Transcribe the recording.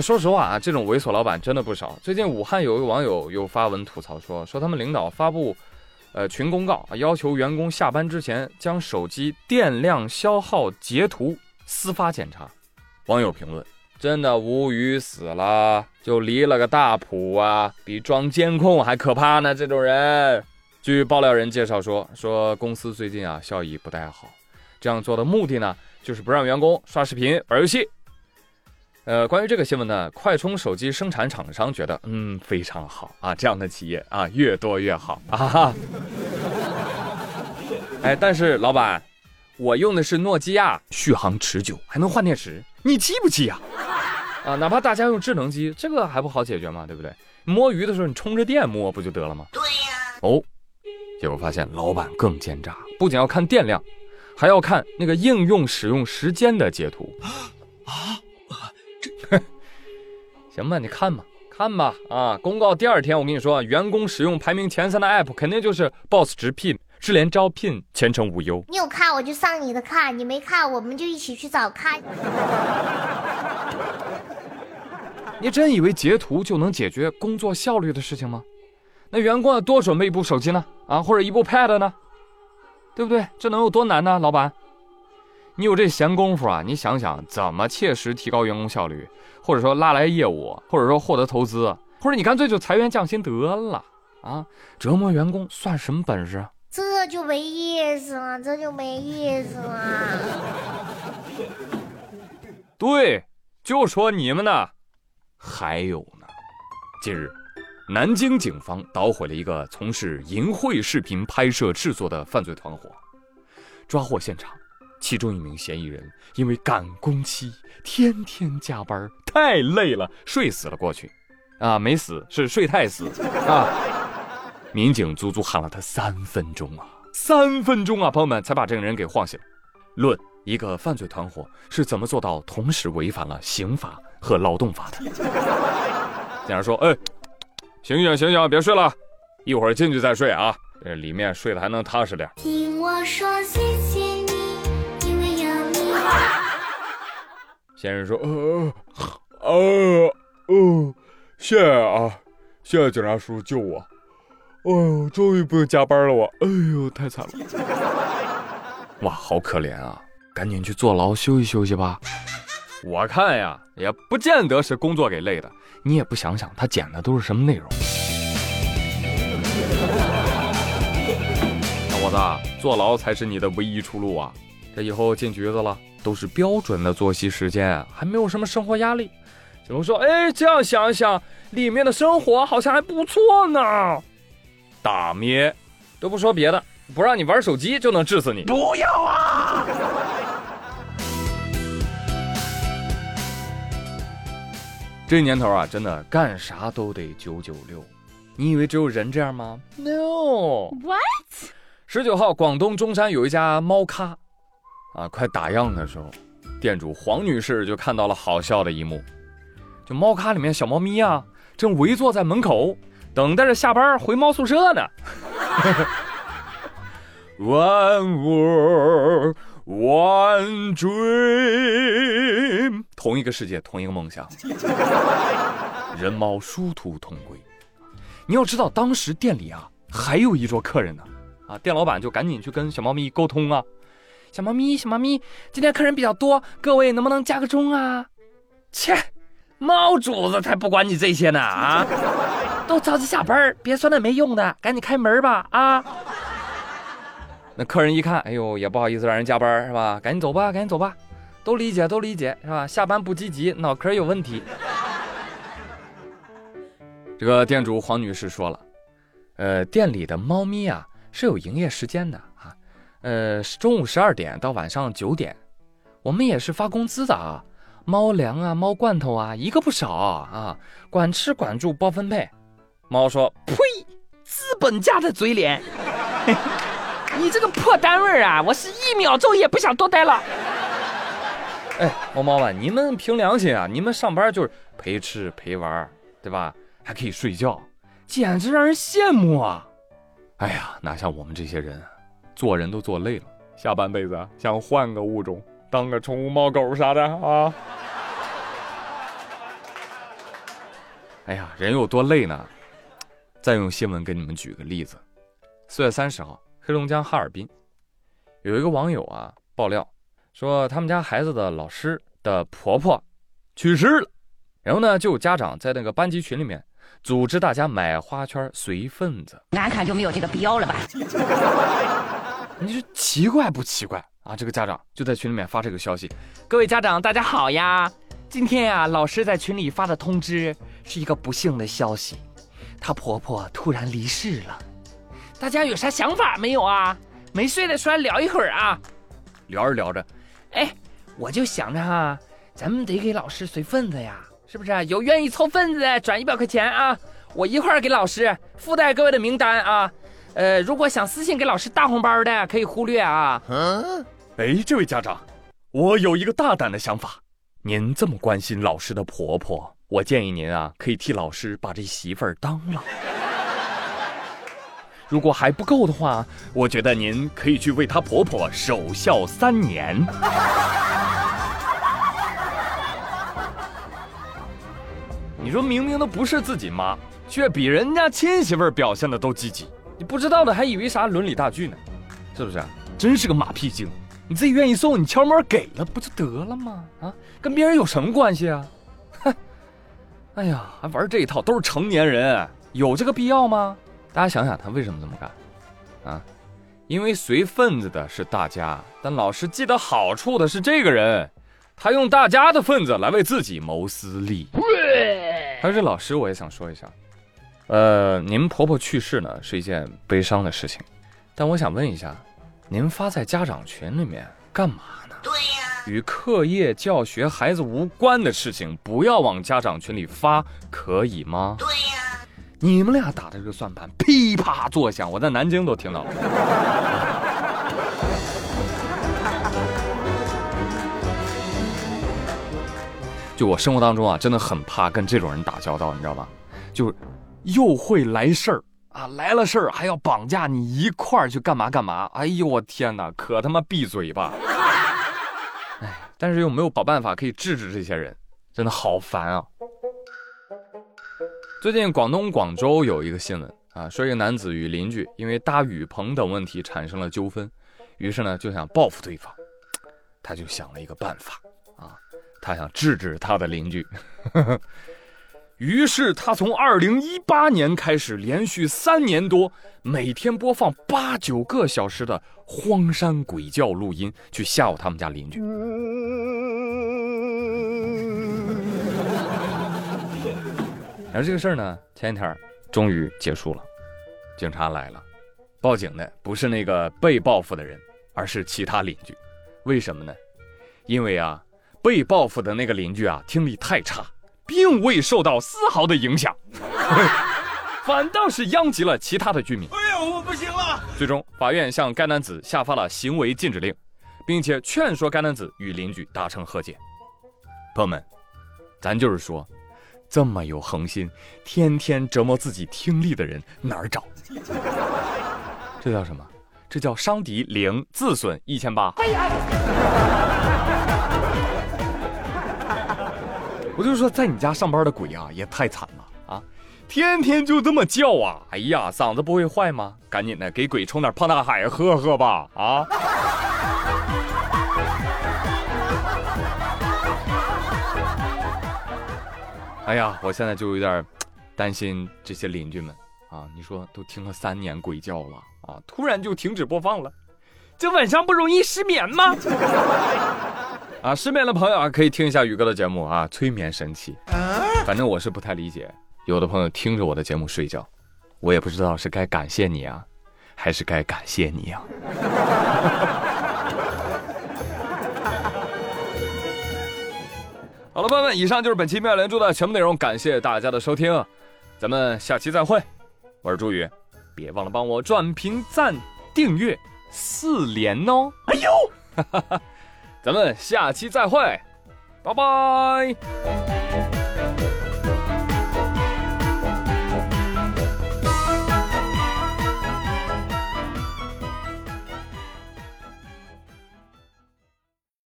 说实话啊，这种猥琐老板真的不少。最近武汉有一个网友又发文吐槽说，说他们领导发布，呃群公告，要求员工下班之前将手机电量消耗截图私发检查。网友评论：真的无语死了，就离了个大谱啊，比装监控还可怕呢！这种人。据爆料人介绍说，说公司最近啊效益不太好，这样做的目的呢，就是不让员工刷视频、玩游戏。呃，关于这个新闻呢，快充手机生产厂商觉得，嗯，非常好啊，这样的企业啊，越多越好啊。哎，但是老板，我用的是诺基亚，续航持久，还能换电池，你气不气呀？啊，哪怕大家用智能机，这个还不好解决吗？对不对？摸鱼的时候你充着电摸不就得了吗？对呀。哦，结果发现老板更奸诈，不仅要看电量，还要看那个应用使用时间的截图。行吧，你看吧，看吧啊！公告第二天，我跟你说，员工使用排名前三的 app 肯定就是 Boss 直聘、智联招聘、前程无忧。你有看我就上你的看，你没看我们就一起去找看。你真以为截图就能解决工作效率的事情吗？那员工要多准备一部手机呢？啊，或者一部 pad 呢？对不对？这能有多难呢，老板？你有这闲工夫啊？你想想怎么切实提高员工效率，或者说拉来业务，或者说获得投资，或者你干脆就裁员降薪得了啊！折磨员工算什么本事？这就没意思了，这就没意思了。对，就说你们呢。还有呢，近日，南京警方捣毁了一个从事淫秽视频拍摄制作的犯罪团伙，抓获现场。其中一名嫌疑人因为赶工期，天天加班，太累了，睡死了过去。啊，没死，是睡太死啊！民警足足喊了他三分钟啊，三分钟啊，朋友们才把这个人给晃醒。论一个犯罪团伙是怎么做到同时违反了刑法和劳动法的？警察说：“哎，醒醒醒醒，别睡了，一会儿进去再睡啊，这里面睡得还能踏实点。”听我说先生说：“呃呃呃，谢谢啊，谢谢警察叔叔救我。哎呦，终于不用加班了，我哎呦，太惨了。哇，好可怜啊，赶紧去坐牢休息休息吧。我看呀，也不见得是工作给累的，你也不想想他剪的都是什么内容。小伙子，坐牢才是你的唯一出路啊！这以后进局子了。”都是标准的作息时间，还没有什么生活压力。小龙说：“哎，这样想一想，里面的生活好像还不错呢。”打咩，都不说别的，不让你玩手机就能治死你。不要啊！这年头啊，真的干啥都得九九六。你以为只有人这样吗？No。What？十九号，广东中山有一家猫咖。啊，快打烊的时候，店主黄女士就看到了好笑的一幕，就猫咖里面小猫咪啊，正围坐在门口，等待着下班回猫宿舍呢。One word, one dream，同一个世界，同一个梦想，人猫殊途同归。你要知道，当时店里啊还有一桌客人呢，啊，店老板就赶紧去跟小猫咪沟通啊。小猫咪，小猫咪，今天客人比较多，各位能不能加个钟啊？切，猫主子才不管你这些呢啊！都着急下班，别说那没用的，赶紧开门吧啊！那客人一看，哎呦，也不好意思让人加班是吧？赶紧走吧，赶紧走吧，都理解，都理解是吧？下班不积极，脑壳有问题。这个店主黄女士说了，呃，店里的猫咪啊是有营业时间的。呃，中午十二点到晚上九点，我们也是发工资的啊。猫粮啊，猫罐头啊，一个不少啊，管吃管住包分配。猫说：“呸，资本家的嘴脸，你这个破单位啊，我是一秒钟也不想多待了。”哎，猫猫们，你们凭良心啊，你们上班就是陪吃陪玩，对吧？还可以睡觉，简直让人羡慕啊！哎呀，哪像我们这些人。做人都做累了，下半辈子想换个物种，当个宠物猫狗啥的啊！哎呀，人有多累呢？再用新闻给你们举个例子。四月三十号，黑龙江哈尔滨有一个网友啊爆料说，他们家孩子的老师的婆婆去世了，然后呢，就有家长在那个班级群里面组织大家买花圈随份子。俺看就没有这个必要了吧？你说奇怪不奇怪啊？这个家长就在群里面发这个消息：各位家长，大家好呀！今天呀，老师在群里发的通知是一个不幸的消息，她婆婆突然离世了。大家有啥想法没有啊？没睡的出来聊一会儿啊！聊着聊着，哎，我就想着哈，咱们得给老师随份子呀，是不是？有愿意凑份子的转一百块钱啊，我一块儿给老师附带各位的名单啊。呃，如果想私信给老师大红包的，可以忽略啊。嗯哎，这位家长，我有一个大胆的想法，您这么关心老师的婆婆，我建议您啊，可以替老师把这媳妇儿当了。如果还不够的话，我觉得您可以去为她婆婆守孝三年。你说明明都不是自己妈，却比人家亲媳妇儿表现的都积极，你不知道的还以为啥伦理大剧呢，是不是？真是个马屁精！你自己愿意送，你悄摸给了不就得了吗？啊，跟别人有什么关系啊？哼！哎呀，还玩这一套，都是成年人，有这个必要吗？大家想想，他为什么这么干？啊，因为随份子的是大家，但老师记得好处的是这个人，他用大家的份子来为自己谋私利。还有这老师，我也想说一下，呃，您婆婆去世呢是一件悲伤的事情，但我想问一下，您发在家长群里面干嘛呢？对呀，与课业教学孩子无关的事情，不要往家长群里发，可以吗？对呀。你们俩打的这个算盘噼啪作响，我在南京都听到了。就我生活当中啊，真的很怕跟这种人打交道，你知道吧？就又会来事儿啊，来了事儿还要绑架你一块儿去干嘛干嘛。哎呦我天哪，可他妈闭嘴吧！哎，但是又没有好办法可以制止这些人，真的好烦啊。最近广东广州有一个新闻啊，说一个男子与邻居因为搭雨棚等问题产生了纠纷，于是呢就想报复对方，他就想了一个办法啊，他想制止他的邻居，于是他从二零一八年开始，连续三年多，每天播放八九个小时的荒山鬼叫录音，去吓唬他们家邻居。而这个事儿呢，前几天终于结束了，警察来了，报警的不是那个被报复的人，而是其他邻居。为什么呢？因为啊，被报复的那个邻居啊，听力太差，并未受到丝毫的影响，反倒是殃及了其他的居民。哎呦，我不行了！最终，法院向该男子下发了行为禁止令，并且劝说该男子与邻居达成和解。朋友们，咱就是说。这么有恒心，天天折磨自己听力的人哪儿找？这叫什么？这叫伤敌零，自损一千八。我就说，在你家上班的鬼啊，也太惨了啊！天天就这么叫啊！哎呀，嗓子不会坏吗？赶紧的，给鬼冲点胖大海喝喝吧！啊！哎呀，我现在就有点担心这些邻居们啊！你说都听了三年鬼叫了啊，突然就停止播放了，这晚上不容易失眠吗？啊，失眠的朋友啊，可以听一下宇哥的节目啊，催眠神器。反正我是不太理解，有的朋友听着我的节目睡觉，我也不知道是该感谢你啊，还是该感谢你啊。好了，朋友们，以上就是本期妙连珠的全部内容，感谢大家的收听，咱们下期再会。我是朱宇，别忘了帮我转评赞、订阅四连哦。哎呦，咱们下期再会，拜拜。